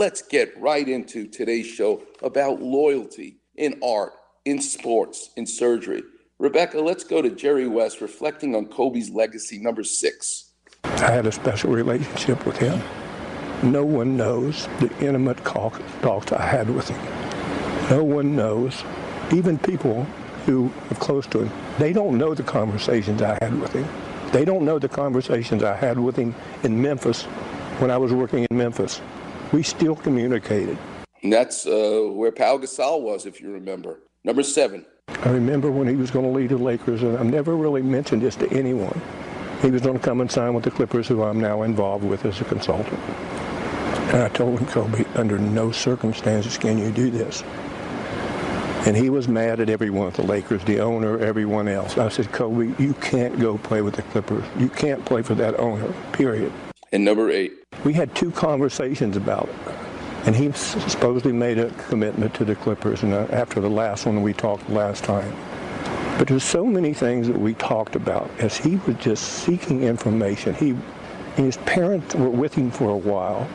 let's get right into today's show about loyalty in art, in sports, in surgery. Rebecca, let's go to Jerry West reflecting on Kobe's legacy, number six. I had a special relationship with him. No one knows the intimate talks I had with him. No one knows, even people who are close to him, they don't know the conversations I had with him. They don't know the conversations I had with him in Memphis when I was working in Memphis. We still communicated. And that's uh, where Pau Gasol was, if you remember. Number seven. I remember when he was going to lead the Lakers, and I've never really mentioned this to anyone. He was going to come and sign with the Clippers, who I'm now involved with as a consultant. And I told him, Kobe, under no circumstances can you do this. And he was mad at everyone the Lakers, the owner, everyone else. I said, Kobe, you can't go play with the Clippers. You can't play for that owner, period. And number eight. We had two conversations about it. And he supposedly made a commitment to the Clippers and uh, after the last one we talked last time. But there's so many things that we talked about as he was just seeking information. He, his parents were with him for a while.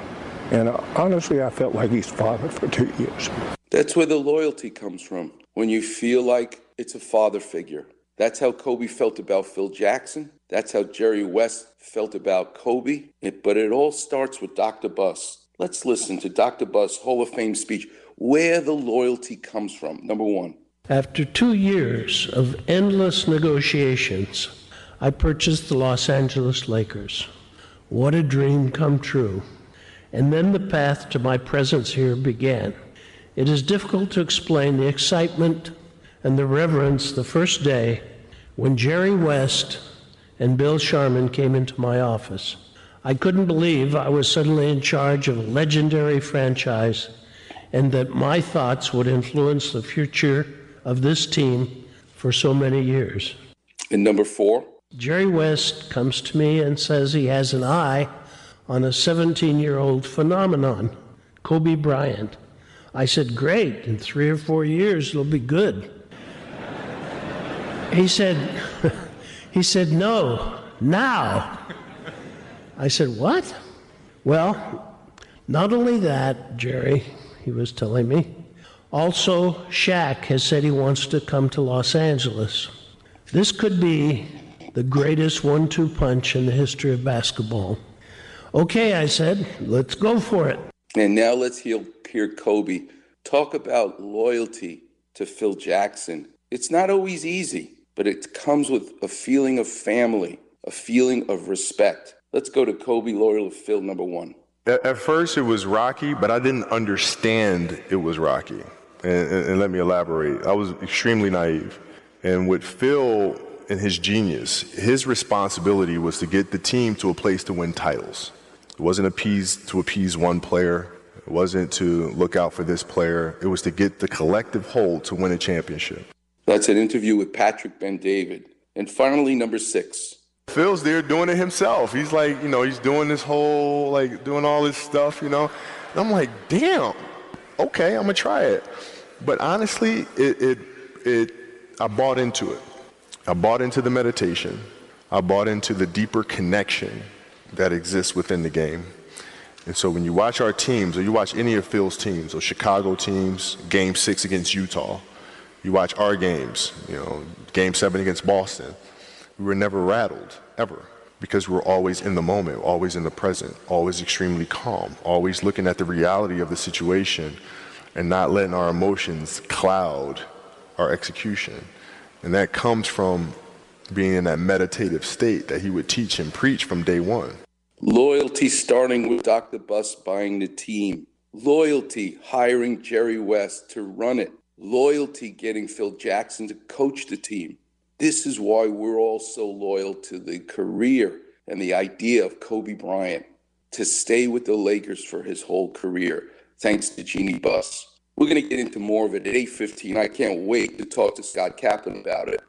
And uh, honestly, I felt like he's father for two years. That's where the loyalty comes from. When you feel like it's a father figure. That's how Kobe felt about Phil Jackson. That's how Jerry West felt about Kobe. It, but it all starts with Dr. Buss. Let's listen to Dr. Buss' Hall of Fame speech, where the loyalty comes from. Number one. After two years of endless negotiations, I purchased the Los Angeles Lakers. What a dream come true. And then the path to my presence here began. It is difficult to explain the excitement and the reverence the first day when Jerry West and Bill Sharman came into my office. I couldn't believe I was suddenly in charge of a legendary franchise and that my thoughts would influence the future of this team for so many years. And number four? Jerry West comes to me and says he has an eye on a 17 year old phenomenon, Kobe Bryant. I said, Great, in three or four years it'll be good. He said, he said, No, now. I said, What? Well, not only that, Jerry, he was telling me, also Shaq has said he wants to come to Los Angeles. This could be the greatest one two punch in the history of basketball. Okay, I said, let's go for it. And now let's hear, hear Kobe talk about loyalty to Phil Jackson. It's not always easy, but it comes with a feeling of family, a feeling of respect. Let's go to Kobe loyal Phil, number one. At first, it was rocky, but I didn't understand it was rocky. And, and, and let me elaborate. I was extremely naive. And with Phil and his genius, his responsibility was to get the team to a place to win titles. It wasn't appease to appease one player. It wasn't to look out for this player. It was to get the collective whole to win a championship. That's an interview with Patrick Bet-David. And finally, number six. Phil's there doing it himself. He's like, you know, he's doing this whole, like, doing all this stuff, you know. And I'm like, damn, okay, I'm gonna try it. But honestly, it, it, it, I bought into it. I bought into the meditation. I bought into the deeper connection that exists within the game. And so when you watch our teams, or you watch any of Phil's teams, or Chicago teams, game six against Utah, you watch our games, you know, game seven against Boston, we were never rattled, ever, because we we're always in the moment, always in the present, always extremely calm, always looking at the reality of the situation and not letting our emotions cloud our execution. And that comes from being in that meditative state that he would teach and preach from day one. Loyalty starting with Dr. Buss buying the team. Loyalty hiring Jerry West to run it. Loyalty getting Phil Jackson to coach the team. This is why we're all so loyal to the career and the idea of Kobe Bryant to stay with the Lakers for his whole career, thanks to Jeanie Buss. We're going to get into more of it at 8.15. I can't wait to talk to Scott Kaplan about it.